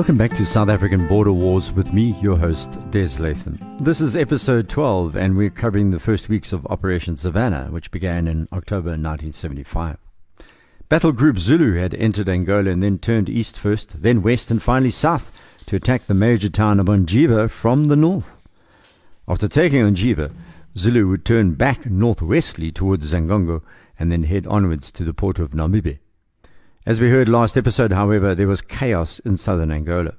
Welcome back to South African Border Wars with me, your host, Des Latham. This is episode 12, and we're covering the first weeks of Operation Savannah, which began in October 1975. Battle Group Zulu had entered Angola and then turned east first, then west, and finally south to attack the major town of Ondjiva from the north. After taking Ondjiva, Zulu would turn back northwestly towards Zangongo and then head onwards to the port of Namibe. As we heard last episode, however, there was chaos in southern Angola.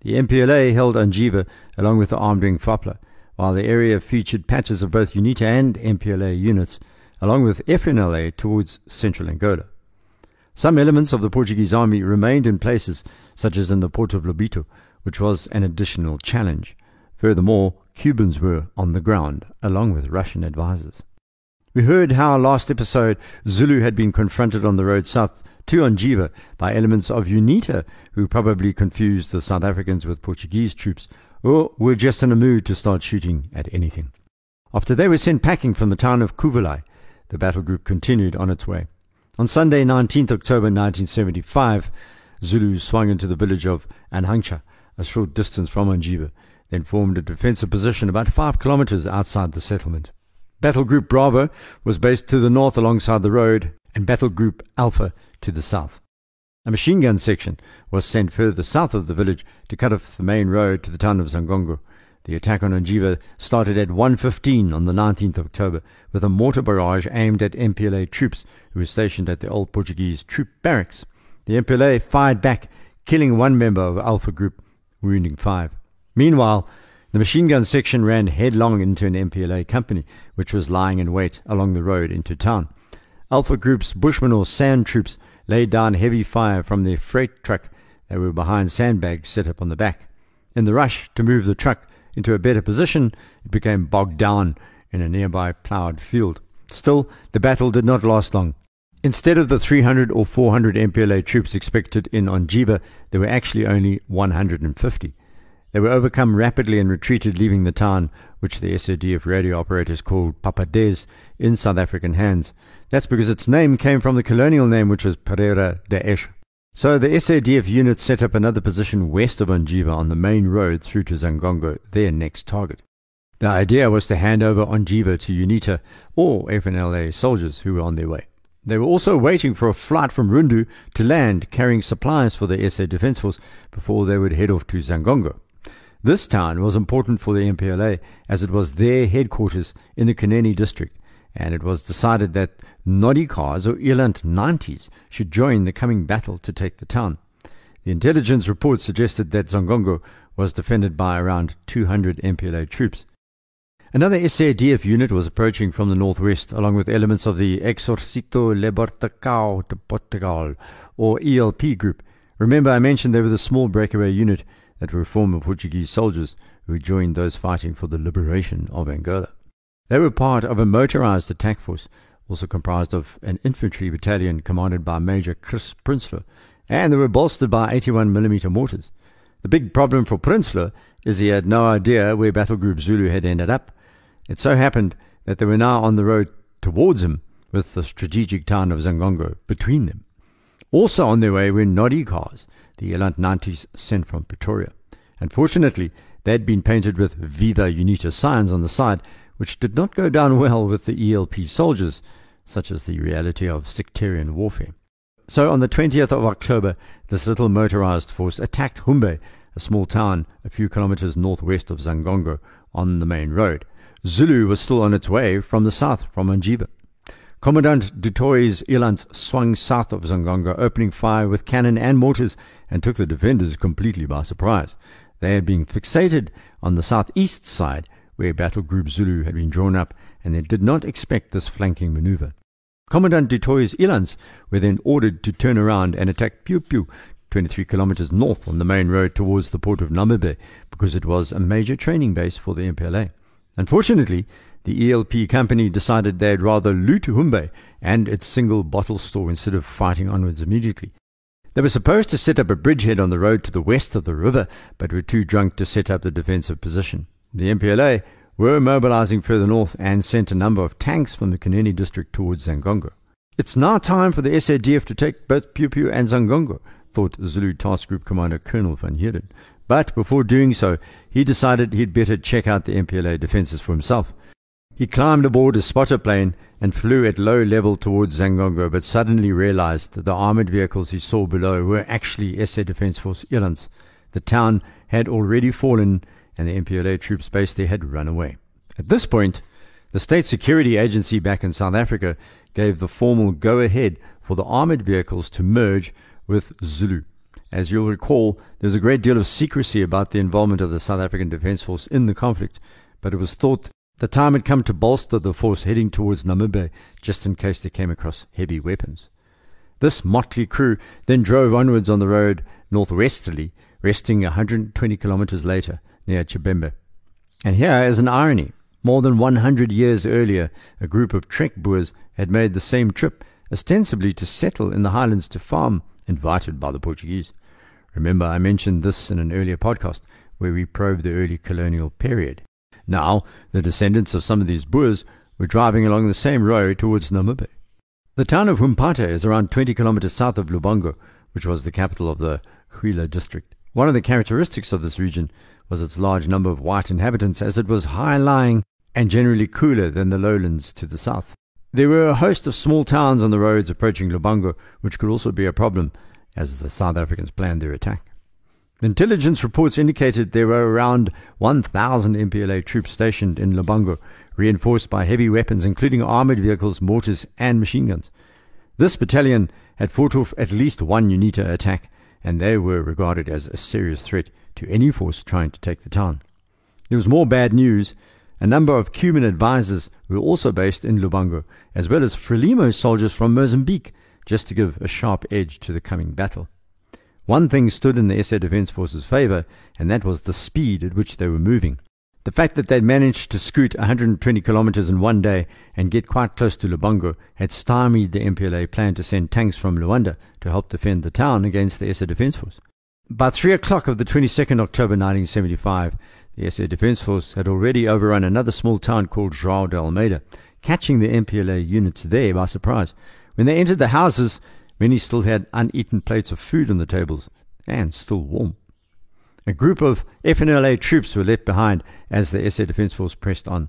The MPLA held Ondjiva along with the armed wing FAPLA, while the area featured patches of both UNITA and MPLA units, along with FNLA towards central Angola. Some elements of the Portuguese army remained in places, such as in the port of Lobito, which was an additional challenge. Furthermore, Cubans were on the ground, along with Russian advisers. We heard how last episode Zulu had been confronted on the road south to Ondjiva by elements of UNITA who probably confused the South Africans with Portuguese troops or were just in a mood to start shooting at anything. After they were sent packing from the town of Cuvelai, the battle group continued on its way. On Sunday, 19th October 1975, Zulus swung into the village of Anhancha, a short distance from Ondjiva, then formed a defensive position about five kilometers outside the settlement. Battle Group Bravo was based to the north alongside the road, and Battle Group Alpha to the south. A machine gun section was sent further south of the village to cut off the main road to the town of Zangongo. The attack on Ondjiva started at 1.15 on the 19th of October with a mortar barrage aimed at MPLA troops who were stationed at the old Portuguese troop barracks. The MPLA fired back, killing one member of Alpha Group, wounding five. Meanwhile, the machine gun section ran headlong into an MPLA company, which was lying in wait along the road into town. Alpha Group's Bushman or sand troops laid down heavy fire from their freight truck they were behind sandbags set up on the back. In the rush to move the truck into a better position, it became bogged down in a nearby ploughed field. Still, the battle did not last long. Instead of the 300 or 400 MPLA troops expected in Ondjiva, there were actually only 150. They were overcome rapidly and retreated, leaving the town, which the SADF radio operators called Papades, in South African hands. That's because its name came from the colonial name, which was Pereira d'Eça. So the SADF unit set up another position west of Ondjiva on the main road through to Zangongo, their next target. The idea was to hand over Ondjiva to UNITA or FNLA soldiers who were on their way. They were also waiting for a flight from Rundu to land carrying supplies for the SA Defence Force before they would head off to Zangongo. This town was important for the MPLA as it was their headquarters in the Kunene district, and it was decided that Noddy cars or Eland 90s should join the coming battle to take the town. The intelligence report suggested that Zongongo was defended by around 200 MPLA troops. Another SADF unit was approaching from the northwest, along with elements of the Exercito Libertacao de Portugal, or ELP group. Remember, I mentioned they were the small breakaway unit that were former Portuguese soldiers who joined those fighting for the liberation of Angola. They were part of a motorized attack force, also comprised of an infantry battalion commanded by Major Chris Prinsloo, and they were bolstered by 81mm mortars. The big problem for Prinsloo is he had no idea where Battle Group Zulu had ended up. It so happened that they were now on the road towards him with the strategic town of Zangongo between them. Also on their way were Noddy cars, the Eland 90s sent from Pretoria. Unfortunately, they had been painted with Viva Unita signs on the side, which did not go down well with the ELP soldiers, such as the reality of sectarian warfare. So on the 20th of October, this little motorized force attacked Humbe, a small town a few kilometers northwest of Zangongo, on the main road. Zulu was still on its way from the south, from Ondjiva. Commandant du Toit's Elands swung south of Zangongo, opening fire with cannon and mortars, and took the defenders completely by surprise. They had been fixated on the southeast side, where Battle Group Zulu had been drawn up, and they did not expect this flanking maneuver. Commandant du Toit's Elands were then ordered to turn around and attack Piu Piu, 23 kilometers north on the main road towards the port of Namibe, because it was a major training base for the MPLA. Unfortunately, the ELP company decided they'd rather loot Humbe and its single bottle store instead of fighting onwards immediately. They were supposed to set up a bridgehead on the road to the west of the river, but were too drunk to set up the defensive position. The MPLA were mobilizing further north and sent a number of tanks from the Kunene district towards Zangongo. It's now time for the SADF to take both Piu Piu and Zangongo, thought Zulu Task Group Commander Colonel van Heerden. But before doing so, he decided he'd better check out the MPLA defenses for himself. He climbed aboard a spotter plane and flew at low level towards Zangongo, but suddenly realized that the armored vehicles he saw below were actually SA Defence Force Elands. The town had already fallen, and the MPLA troops there had run away. At this point, the state security agency back in South Africa gave the formal go ahead for the armored vehicles to merge with Zulu. As you'll recall, there was a great deal of secrecy about the involvement of the South African Defence Force in the conflict, but it was thought the time had come to bolster the force heading towards Namibe, just in case they came across heavy weapons. This motley crew then drove onwards on the road northwesterly, resting 120 kilometers later near Chibembe. And here is an irony. More than 100 years earlier, a group of Trek Boers had made the same trip, ostensibly to settle in the highlands to farm, invited by the Portuguese. Remember, I mentioned this in an earlier podcast where we probed the early colonial period. Now, the descendants of some of these Boers were driving along the same road towards Namibe. The town of Humpata is around 20 kilometers south of Lubango, which was the capital of the Huila district. One of the characteristics of this region was its large number of white inhabitants, as it was high lying and generally cooler than the lowlands to the south. There were a host of small towns on the roads approaching Lubango, which could also be a problem as the South Africans planned their attack. Intelligence reports indicated there were around 1,000 MPLA troops stationed in Lubango, reinforced by heavy weapons, including armored vehicles, mortars, and machine guns. This battalion had fought off at least one UNITA attack, and they were regarded as a serious threat to any force trying to take the town. There was more bad news. A number of Cuban advisors were also based in Lubango, as well as Frelimo soldiers from Mozambique, just to give a sharp edge to the coming battle. One thing stood in the SA Defence Force's favour, and that was the speed at which they were moving. The fact that they'd managed to scoot 120 kilometres in one day and get quite close to Lubango had stymied the MPLA plan to send tanks from Luanda to help defend the town against the SA Defence Force. By 3 o'clock of the 22nd October 1975, the SA Defence Force had already overrun another small town called João de Almeida, catching the MPLA units there by surprise. When they entered the houses, Many still had uneaten plates of food on the tables and still warm. A group of FNLA troops were left behind as the SA Defence Force pressed on.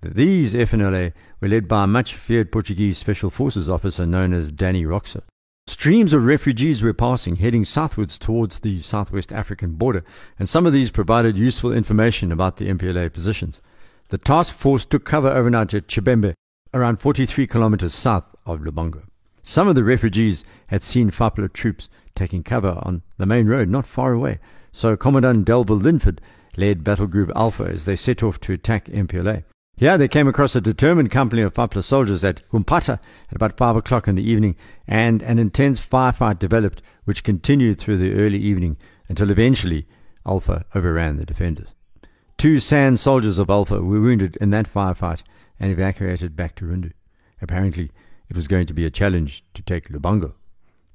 These FNLA were led by a much feared Portuguese Special Forces officer known as Danny Roxo. Streams of refugees were passing, heading southwards towards the southwest African border, and some of these provided useful information about the MPLA positions. The task force took cover overnight at Chibembe, around 43 kilometers south of Lubango. Some of the refugees had seen FAPLA troops taking cover on the main road not far away, so Commandant Delville Linford led Battle Group Alpha as they set off to attack MPLA. Here they came across a determined company of FAPLA soldiers at Humpata at about five o'clock in the evening, and an intense firefight developed, which continued through the early evening until eventually Alpha overran the defenders. Two sand soldiers of Alpha were wounded in that firefight and evacuated back to Rundu. Apparently, it was going to be a challenge to take Lubango.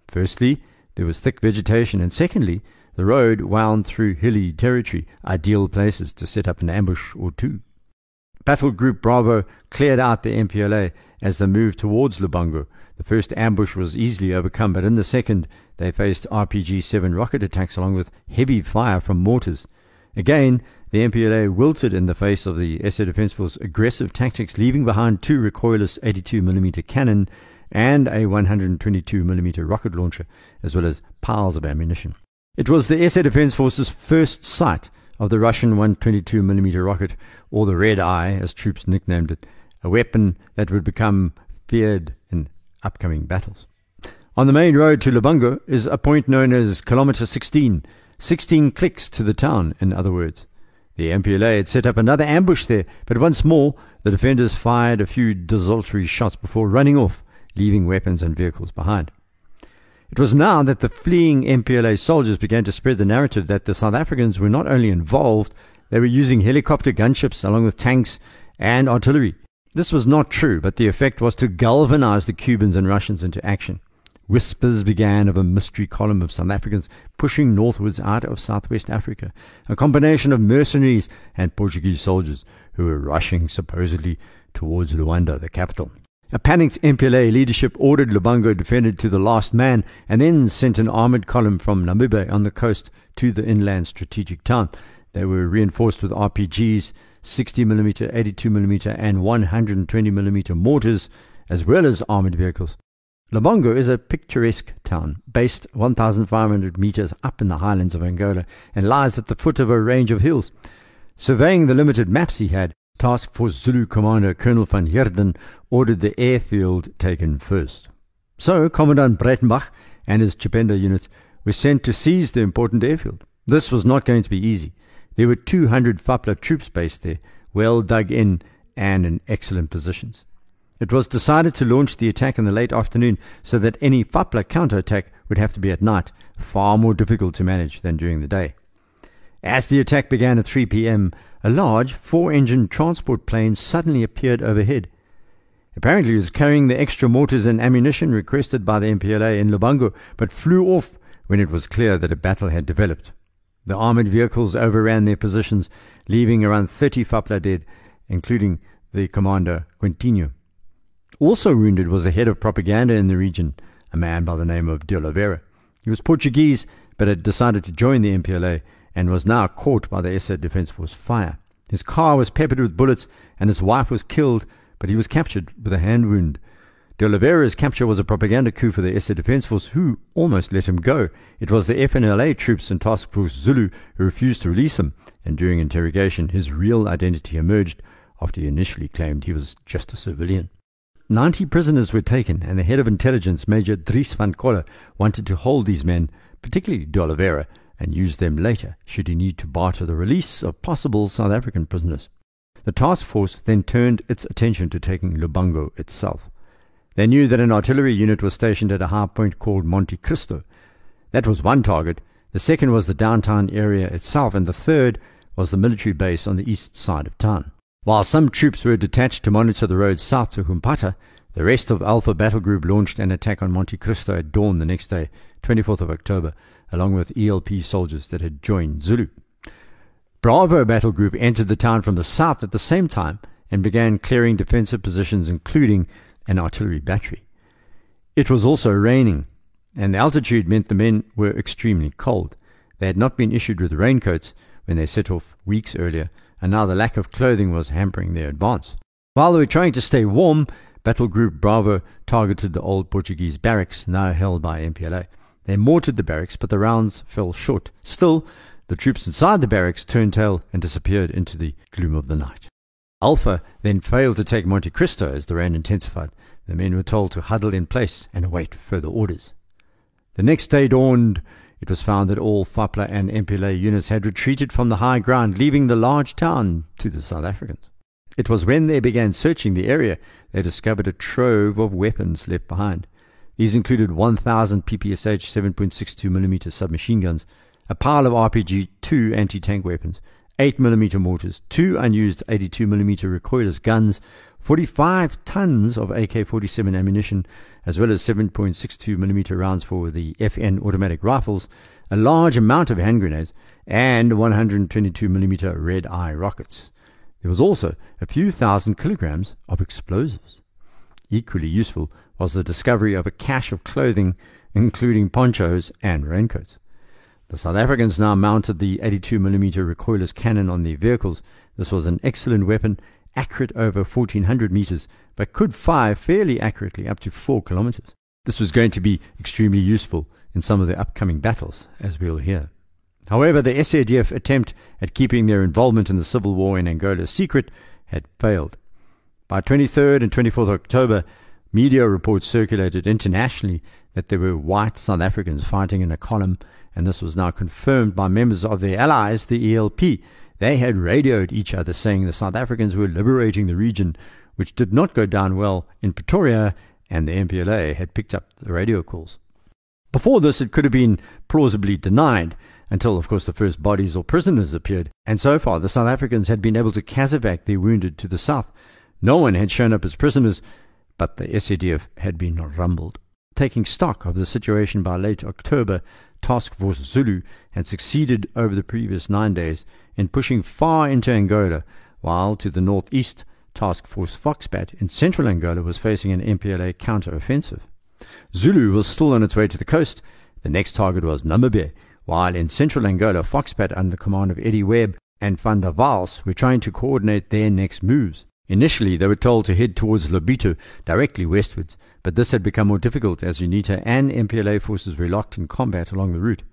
Firstly, there was thick vegetation, and secondly, the road wound through hilly territory, ideal places to set up an ambush or two. Battle Group Bravo cleared out the MPLA as they moved towards Lubango. The first ambush was easily overcome, but in the second, they faced RPG 7 rocket attacks along with heavy fire from mortars. Again, the MPLA wilted in the face of the SA Defence Force aggressive tactics, leaving behind two recoilless 82mm cannon and a 122mm rocket launcher, as well as piles of ammunition. It was the SA Defence Force's first sight of the Russian 122mm rocket, or the Red Eye, as troops nicknamed it, a weapon that would become feared in upcoming battles. On the main road to Lubango is a point known as Kilometre 16, 16 clicks to the town, in other words. The MPLA had set up another ambush there, but once more the defenders fired a few desultory shots before running off, leaving weapons and vehicles behind. It was now that the fleeing MPLA soldiers began to spread the narrative that the South Africans were not only involved, they were using helicopter gunships along with tanks and artillery. This was not true, but the effect was to galvanize the Cubans and Russians into action. Whispers began of a mystery column of South Africans pushing northwards out of southwest Africa, a combination of mercenaries and Portuguese soldiers who were rushing supposedly towards Luanda, the capital. A panicked MPLA leadership ordered Lubango defended to the last man and then sent an armored column from Namibe on the coast to the inland strategic town. They were reinforced with RPGs, 60mm, 82mm, and 120mm mortars, as well as armored vehicles. Lubango is a picturesque town based 1,500 meters up in the highlands of Angola and lies at the foot of a range of hills. Surveying the limited maps he had, Task Force Zulu Commander Colonel van Heerden ordered the airfield taken first. So Commandant Breytenbach and his Chipenda units were sent to seize the important airfield. This was not going to be easy. There were 200 FAPLA troops based there, well dug in and in excellent positions. It was decided to launch the attack in the late afternoon so that any FAPLA counterattack would have to be at night, far more difficult to manage than during the day. As the attack began at 3 p.m., a large four engine transport plane suddenly appeared overhead. Apparently, it was carrying the extra mortars and ammunition requested by the MPLA in Lubango, but flew off when it was clear that a battle had developed. The armored vehicles overran their positions, leaving around 30 Fapla dead, including the commander Quintino. Also wounded was the head of propaganda in the region, a man by the name of De Oliveira. He was Portuguese, but had decided to join the MPLA and was now caught by the SA Defence Force fire. His car was peppered with bullets, and his wife was killed, but he was captured with a hand wound. De Oliveira's capture was a propaganda coup for the SA Defence Force, who almost let him go. It was the FNLA troops and Task Force Zulu who refused to release him, and during interrogation, his real identity emerged after he initially claimed he was just a civilian. Ninety prisoners were taken, and the head of intelligence, Major Dries van Coller, wanted to hold these men, particularly De Oliveira, and use them later should he need to barter the release of possible South African prisoners. The task force then turned its attention to taking Lubango itself. They knew that an artillery unit was stationed at a high point called Monte Cristo. That was one target. The second was the downtown area itself, and the third was the military base on the east side of town. While some troops were detached to monitor the road south to Humpata, the rest of Alpha Battle Group launched an attack on Monte Cristo at dawn the next day, 24th of October, along with ELP soldiers that had joined Zulu. Bravo Battle Group entered the town from the south at the same time and began clearing defensive positions, including an artillery battery. It was also raining, and the altitude meant the men were extremely cold. They had not been issued with raincoats when they set off weeks earlier, and now the lack of clothing was hampering their advance. While they were trying to stay warm, Battle Group Bravo targeted the old Portuguese barracks now held by MPLA. They mortared the barracks, but the rounds fell short. Still, the troops inside the barracks turned tail and disappeared into the gloom of the night. Alpha then failed to take Monte Cristo as the rain intensified. The men were told to huddle in place and await further orders. The next day dawned. It was found that all FAPLA and MPLA units had retreated from the high ground, leaving the large town to the South Africans. It was when they began searching the area they discovered a trove of weapons left behind. These included 1,000 PPSH 7.62mm submachine guns, a pile of RPG 2 anti tank weapons, 8mm mortars, two unused 82mm recoilless guns, 45 tons of AK 47 ammunition, as well as 7.62mm rounds for the FN automatic rifles, a large amount of hand grenades, and 122mm red eye rockets. There was also a few thousand kilograms of explosives. Equally useful was the discovery of a cache of clothing, including ponchos and raincoats. The South Africans now mounted the 82mm recoilless cannon on their vehicles. This was an excellent weapon, accurate over 1400 meters, but could fire fairly accurately up to 4 kilometers. This was going to be extremely useful in some of the upcoming battles, as we'll hear. However, the SADF attempt at keeping their involvement in the civil war in Angola secret had failed. By 23rd and 24th October, media reports circulated internationally that there were white South Africans fighting in a column and this was now confirmed by members of their allies, the ELP. They had radioed each other saying the South Africans were liberating the region, which did not go down well in Pretoria, and the MPLA had picked up the radio calls. Before this, it could have been plausibly denied, until, of course, the first bodies or prisoners appeared, and so far the South Africans had been able to casevac their wounded to the south. No one had shown up as prisoners, but the SADF had been rumbled. Taking stock of the situation by late October, Task Force Zulu had succeeded over the previous nine days in pushing far into Angola, while to the northeast, Task Force Foxbat in central Angola was facing an MPLA counter-offensive. Zulu was still on its way to the coast. The next target was Namibe, while in central Angola, Foxbat under the command of Eddie Webb and Van der Waals were trying to coordinate their next moves. Initially, they were told to head towards Lobito, directly westwards, but this had become more difficult as UNITA and MPLA forces were locked in combat along the route.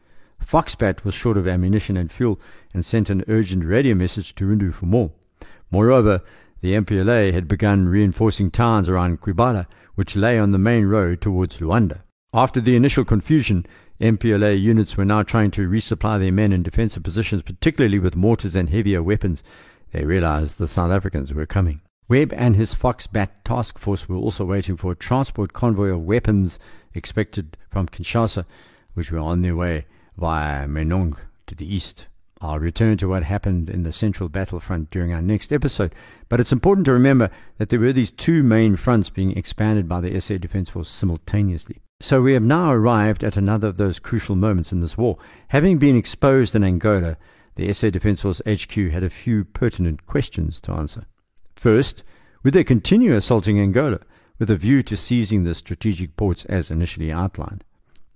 Foxbat was short of ammunition and fuel and sent an urgent radio message to Rundu for more. Moreover, the MPLA had begun reinforcing towns around Quibala, which lay on the main road towards Luanda. After the initial confusion, MPLA units were now trying to resupply their men in defensive positions, particularly with mortars and heavier weapons. They realized the South Africans were coming. Webb and his Foxbat task force were also waiting for a transport convoy of weapons expected from Kinshasa, which were on their way via Menongue to the east. I'll return to what happened in the central battlefront during our next episode, but it's important to remember that there were these two main fronts being expanded by the SA Defence Force simultaneously. So we have now arrived at another of those crucial moments in this war. Having been exposed in Angola, the SA Defence Force HQ had a few pertinent questions to answer. First, would they continue assaulting Angola with a view to seizing the strategic ports as initially outlined?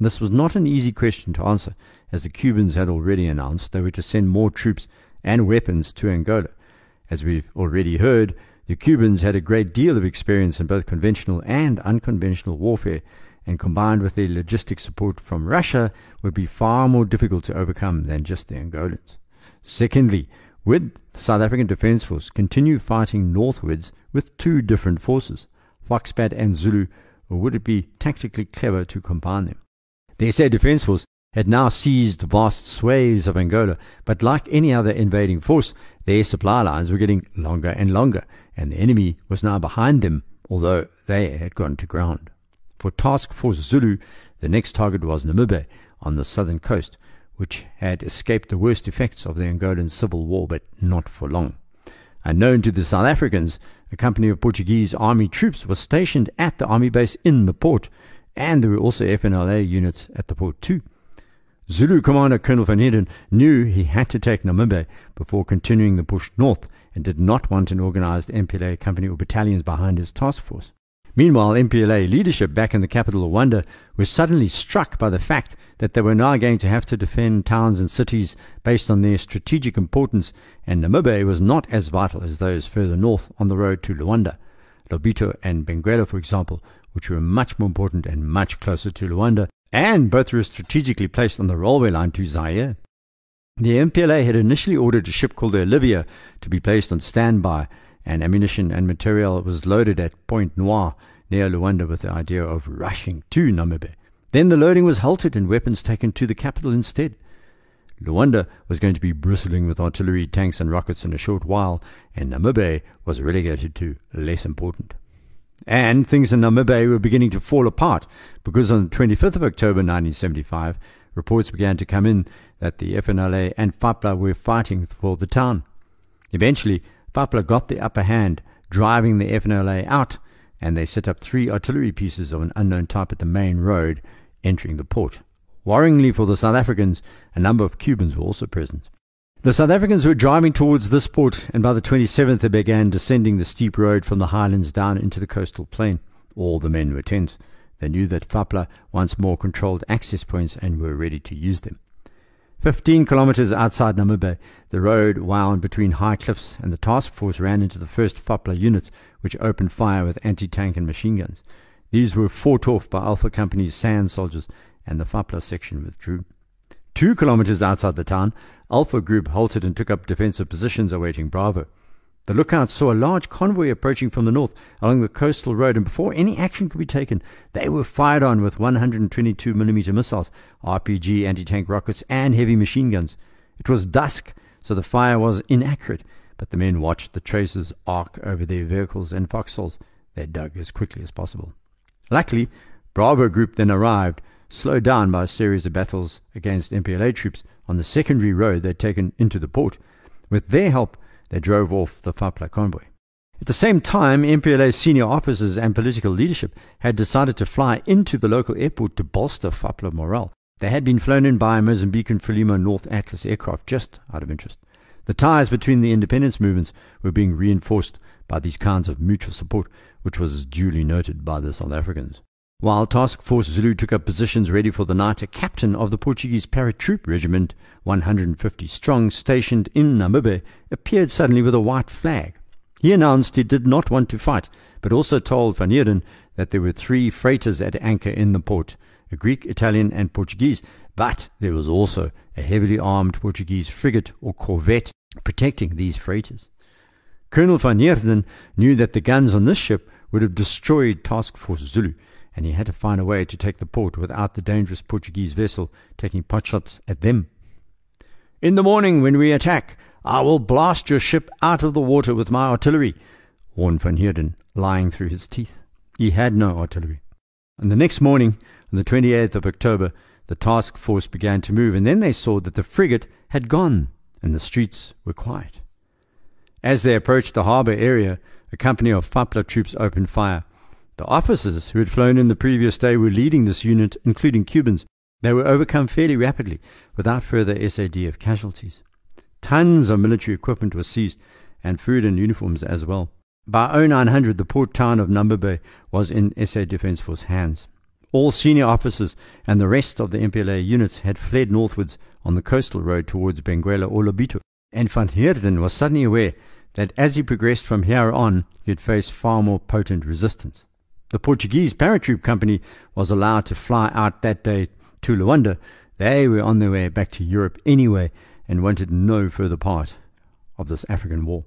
This was not an easy question to answer, as the Cubans had already announced they were to send more troops and weapons to Angola. As we've already heard, the Cubans had a great deal of experience in both conventional and unconventional warfare, and combined with their logistic support from Russia, would be far more difficult to overcome than just the Angolans. Secondly, would the South African Defence Force continue fighting northwards with two different forces, Foxbat and Zulu, or would it be tactically clever to combine them? The SA Defence Force had now seized vast swathes of Angola, but like any other invading force, their supply lines were getting longer and longer, and the enemy was now behind them, although they had gone to ground. For Task Force Zulu, the next target was Namibe on the southern coast, which had escaped the worst effects of the Angolan civil war, but not for long. Unknown to the South Africans, a company of Portuguese army troops was stationed at the army base in the port, and there were also FNLA units at the port too. Zulu commander Colonel Van Heerden knew he had to take Namibe before continuing the push north and did not want an organized MPLA company or battalions behind his task force. Meanwhile, MPLA leadership back in the capital Luanda was suddenly struck by the fact that they were now going to have to defend towns and cities based on their strategic importance, and Namibe was not as vital as those further north on the road to Luanda. Lobito and Benguela, for example, which were much more important and much closer to Luanda, and both were strategically placed on the railway line to Zaire. The MPLA had initially ordered a ship called the Olivia to be placed on standby, and ammunition and material was loaded at Point Noir near Luanda with the idea of rushing to Namibe. Then the loading was halted and weapons taken to the capital instead. Luanda was going to be bristling with artillery, tanks, and rockets in a short while, and Namibe was relegated to less important. And things in Namibe were beginning to fall apart because on the 25th of October 1975, reports began to come in that the FNLA and FAPLA were fighting for the town. Eventually, FAPLA got the upper hand, driving the FNLA out, and they set up three artillery pieces of an unknown type at the main road entering the port. Worryingly for the South Africans, a number of Cubans were also present. The South Africans were driving towards this port, and by the 27th they began descending the steep road from the highlands down into the coastal plain. All the men were tense. They knew that FAPLA once more controlled access points and were ready to use them. Fifteen kilometers outside Namibe, the road wound between high cliffs, and the task force ran into the first FAPLA units, which opened fire with anti-tank and machine guns. These were fought off by Alpha Company's sand soldiers, and the FAPLA section withdrew. Two kilometers outside the town, Alpha Group halted and took up defensive positions awaiting Bravo. The lookouts saw a large convoy approaching from the north along the coastal road, and before any action could be taken, they were fired on with 122 mm missiles, RPG anti tank rockets, and heavy machine guns. It was dusk, so the fire was inaccurate, but the men watched the traces arc over their vehicles and foxholes. They dug as quickly as possible. Luckily, Bravo Group then arrived, slowed down by a series of battles against MPLA troops on the secondary road they'd taken into the port. With their help, they drove off the FAPLA convoy. At the same time, MPLA senior officers and political leadership had decided to fly into the local airport to bolster FAPLA morale. They had been flown in by a Mozambican Frelimo North Atlas aircraft just out of interest. The ties between the independence movements were being reinforced by by these kinds of mutual support, which was duly noted by the South Africans. While Task Force Zulu took up positions ready for the night, a captain of the Portuguese paratroop regiment, 150 strong, stationed in Namibe, appeared suddenly with a white flag. He announced he did not want to fight, but also told Van Heerden that there were three freighters at anchor in the port, a Greek, Italian, and Portuguese, but there was also a heavily armed Portuguese frigate or corvette protecting these freighters. Colonel Van Heerden knew that the guns on this ship would have destroyed Task Force Zulu, and he had to find a way to take the port without the dangerous Portuguese vessel taking potshots at them. In the morning, when we attack, I will blast your ship out of the water with my artillery, warned Van Heerden, lying through his teeth. He had no artillery. And the next morning, on the 28th of October, the task force began to move, and then they saw that the frigate had gone and the streets were quiet. As they approached the harbour area, a company of FAPLA troops opened fire. The officers who had flown in the previous day were leading this unit, including Cubans. They were overcome fairly rapidly, without further SADF casualties. Tons of military equipment was seized, and food and uniforms as well. By 0900, the port town of Namibe was in SA Defence Force hands. All senior officers and the rest of the MPLA units had fled northwards on the coastal road towards Benguela or Lobito, and Van Heerden was suddenly aware that as he progressed from here on, he'd face far more potent resistance. The Portuguese paratroop company was allowed to fly out that day to Luanda. They were on their way back to Europe anyway and wanted no further part of this African war.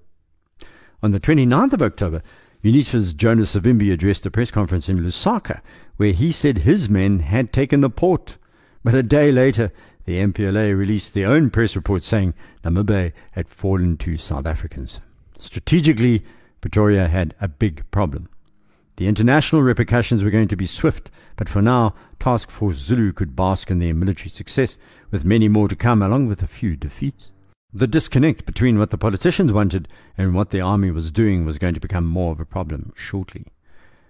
On the 29th of October, UNITA's Jonas Savimbi addressed a press conference in Lusaka, where he said his men had taken the port. But a day later, the MPLA released their own press report saying Namibe had fallen to South Africans. Strategically, Pretoria had a big problem. The international repercussions were going to be swift, but for now, Task Force Zulu could bask in their military success, with many more to come, along with a few defeats. The disconnect between what the politicians wanted and what the army was doing was going to become more of a problem shortly.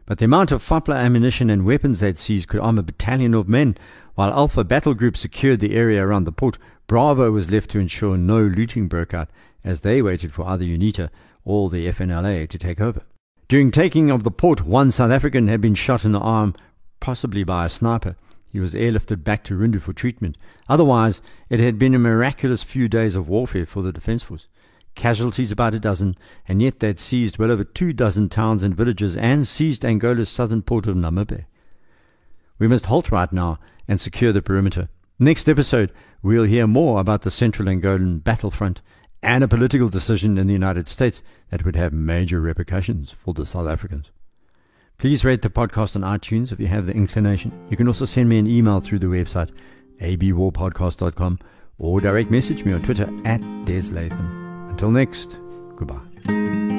But the amount of FAPLA ammunition and weapons they'd seized could arm a battalion of men. While Alpha Battle Group secured the area around the port, Bravo was left to ensure no looting broke out as they waited for either UNITA or the FNLA to take over. During taking of the port, one South African had been shot in the arm, possibly by a sniper. He was airlifted back to Rundu for treatment. Otherwise, it had been a miraculous few days of warfare for the Defence Force. Casualties about a dozen, and yet they had seized well over two dozen towns and villages and seized Angola's southern port of Namibe. We must halt right now and secure the perimeter. Next episode, we'll hear more about the Central Angolan battlefront and a political decision in the United States that would have major repercussions for the South Africans. Please rate the podcast on iTunes if you have the inclination. You can also send me an email through the website, abwarpodcast.com, or direct message me on Twitter at Des Latham. Until next, goodbye.